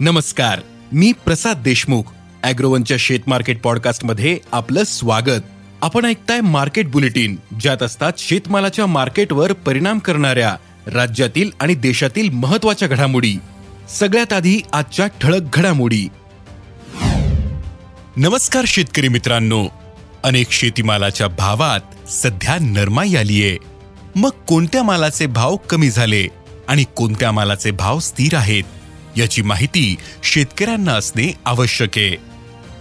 नमस्कार मी प्रसाद देशमुख अॅग्रोवनच्या शेत मार्केट पॉडकास्टमध्ये आपलं स्वागत. आपण ऐकताय मार्केट बुलेटिन ज्यात असतात शेतमालाच्या मार्केटवर परिणाम करणाऱ्या राज्यातील आणि देशातील महत्त्वाच्या घडामोडी. सगळ्यात आधी आजच्या ठळक घडामोडी. नमस्कार शेतकरी मित्रांनो. अनेक शेतीमालाच्या भावात सध्या नरमाई आलीये. मग कोणत्या मालाचे भाव कमी झाले आणि कोणत्या मालाचे भाव स्थिर आहेत? याची माहिती शेतकऱ्यांना असणे आवश्यक आहे.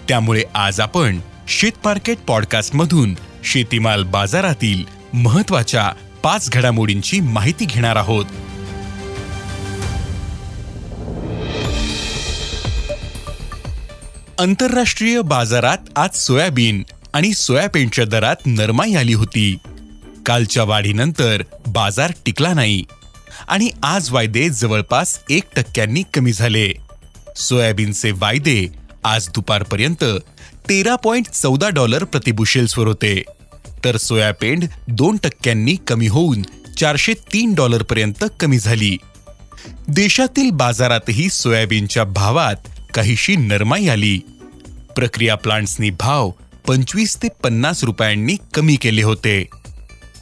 त्यामुळे आज आपण शेत मार्केट शेतीमाल बाजारातील महत्त्वाच्या पाच घडामोडींची माहिती घेणार आहोत. आंतरराष्ट्रीय बाजारात आज सोयाबीन आणि सोयाबीनच्या दरात नरमाई आली होती. कालच्या वाढीनंतर बाजार टिकला नाही. आणि आज वायदे जवळपास एक टक्क्यांनी कमी झाले. सोयाबीनचे वायदे आज दुपारपर्यंत तेरा पॉइंट चौदा डॉलर प्रतिबुशेल्सवर होते. तर सोयापेंड दोन टक्क्यांनी कमी होऊन चारशे तीन डॉलरपर्यंत कमी झाली. देशातील बाजारातही सोयाबीनच्या भावात काहीशी नरमाई आली. प्रक्रिया प्लांट्सनी भाव पंचवीस ते पन्नास रुपयांनी कमी केले होते.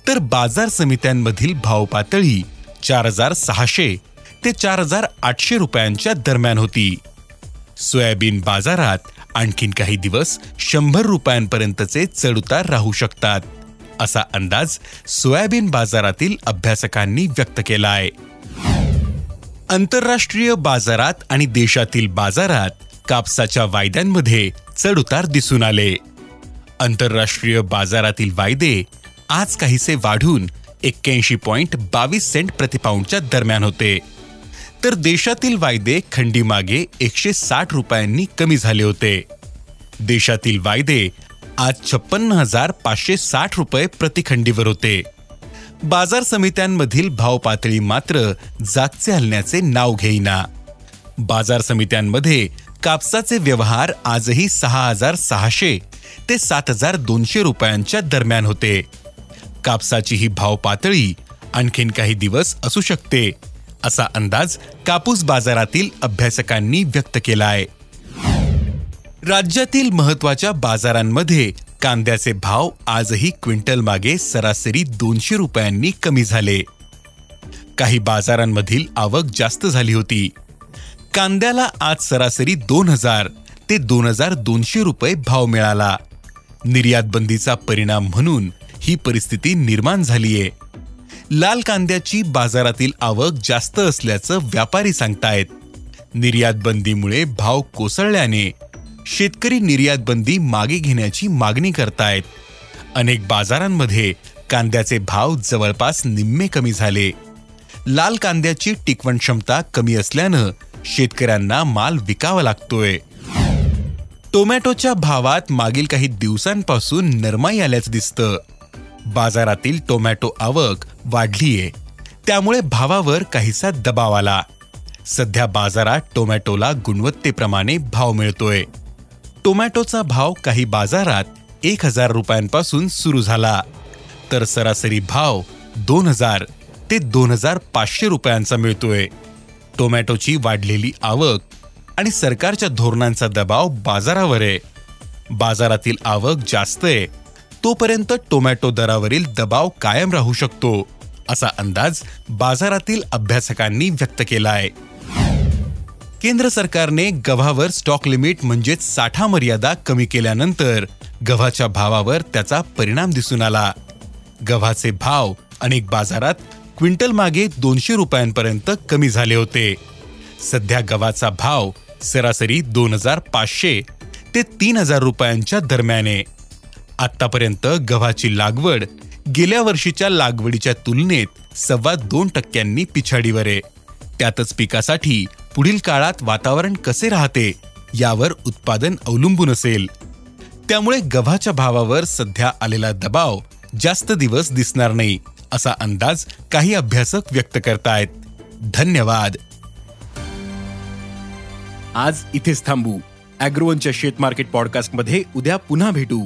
तर बाजार समित्यांमधील भाव पातळी चार हजार सहाशे ते चार हजार आठशे रुपयांच्या दरम्यान होती. सोयाबीन बाजारात आणखीन काही दिवस शंभर रुपयांपर्यंतचे चढउतार राहू शकतात असा अंदाज सोयाबीन बाजारातील अभ्यासकांनी व्यक्त केलाय. आंतरराष्ट्रीय बाजारात आणि देशातील बाजारात कापसाच्या वायद्यांमध्ये चढउतार दिसून आले. आंतरराष्ट्रीय बाजारातील वायदे आज काहीसे वाढून एक्क्याऐंशी पॉईंट बावीस सेंट प्रतिपाऊंडच्या दरम्यान होते. तर देशातील वायदे खंडीमागे एकशे साठ रुपयांनी कमी झाले होते. देशातील वायदे आज छप्पन्न हजार पाचशे साठ रुपये प्रतिखंडीवर होते. बाजार समित्यांमधील भाव पातळी मात्र जागचे हलण्याचे नाव घेईना. बाजार समित्यांमध्ये कापसाचे व्यवहार आजही सहा हजार सहाशे ते सात हजार दोनशे रुपयांच्या दरम्यान होते. कापसाची ही भाव पातळी आणखीन काही दिवस असू शकते असा अंदाज कापूस बाजारातील अभ्यासकांनी व्यक्त केला आहे राज्यातील महत्त्वाच्या बाजारांमध्ये कांद्याचे भाव आजही क्विंटल मागे सरासरी दोनशे रुपयांनी कमी झाले. काही बाजारांमधील आवक जास्त झाली होती. कांद्याला आज सरासरी दोन हजार ते दोन हजार दोनशे रुपये भाव मिळाला. निर्यात बंदीचा परिणाम म्हणून ही परिस्थिती निर्माण झालीये. लाल कांद्याची बाजारातील आवक जास्त असल्याचं व्यापारी सांगतायत. निर्यात बंदीमुळे भाव कोसळल्याने शेतकरी निर्यात बंदी मागे घेण्याची मागणी करतायत. अनेक बाजारांमध्ये कांद्याचे भाव जवळपास निम्मे कमी झाले. लाल कांद्याची टिकवण क्षमता कमी असल्यानं शेतकऱ्यांना माल विकावा लागतोय. टोमॅटोच्या भावात मागील काही दिवसांपासून नरमाई आल्याचं दिसतं. बाजारातील टोमॅटो आवक वाढलीये. त्यामुळे भावावर काहीसा दबाव आला. सध्या बाजारात टोमॅटोला गुणवत्तेप्रमाणे भाव मिळतोय. टोमॅटोचा भाव काही बाजारात एक हजार रुपयांपासून सुरू झाला. तर सरासरी भाव दोन हजार ते दोन हजार पाचशे रुपयांचा मिळतोय. टोमॅटोची वाढलेली आवक आणि सरकारच्या धोरणांचा दबाव बाजारावर आहे बाजारातील आवक जास्त आहे तोपर्यंत टोमॅटो दरावरील दबाव कायम राहू शकतो असा अंदाज बाजारातील अभ्यासकांनी व्यक्त केलाय. केंद्र सरकारने गव्हावर स्टॉक लिमिट म्हणजेच साठा मर्यादा कमी केल्यानंतर गव्हाच्या भावावर त्याचा परिणाम दिसून आला. गव्हाचे भाव अनेक बाजारात क्विंटल मागे दोनशे रुपयांपर्यंत कमी झाले होते. सध्या गव्हाचा भाव सरासरी दोन हजार पाचशे ते तीन हजार रुपयांच्या दरम्यान आहे. आतापर्यंत गव्हाची लागवड गेल्या वर्षीच्या लागवडीच्या तुलनेत सव्वा दोन टक्क्यांनी पिछाडीवर आहे. त्यातच पिकासाठी पुढील काळात वातावरण कसे राहते यावर उत्पादन अवलंबून असेल. त्यामुळे गव्हाच्या भावावर सध्या आलेला दबाव जास्त दिवस दिसणार नाही असा अंदाज काही अभ्यासक व्यक्त करतायत. धन्यवाद. आज इथेच थांबू. अॅग्रोवनच्या शेत मार्केट पॉडकास्टमध्ये उद्या पुन्हा भेटू.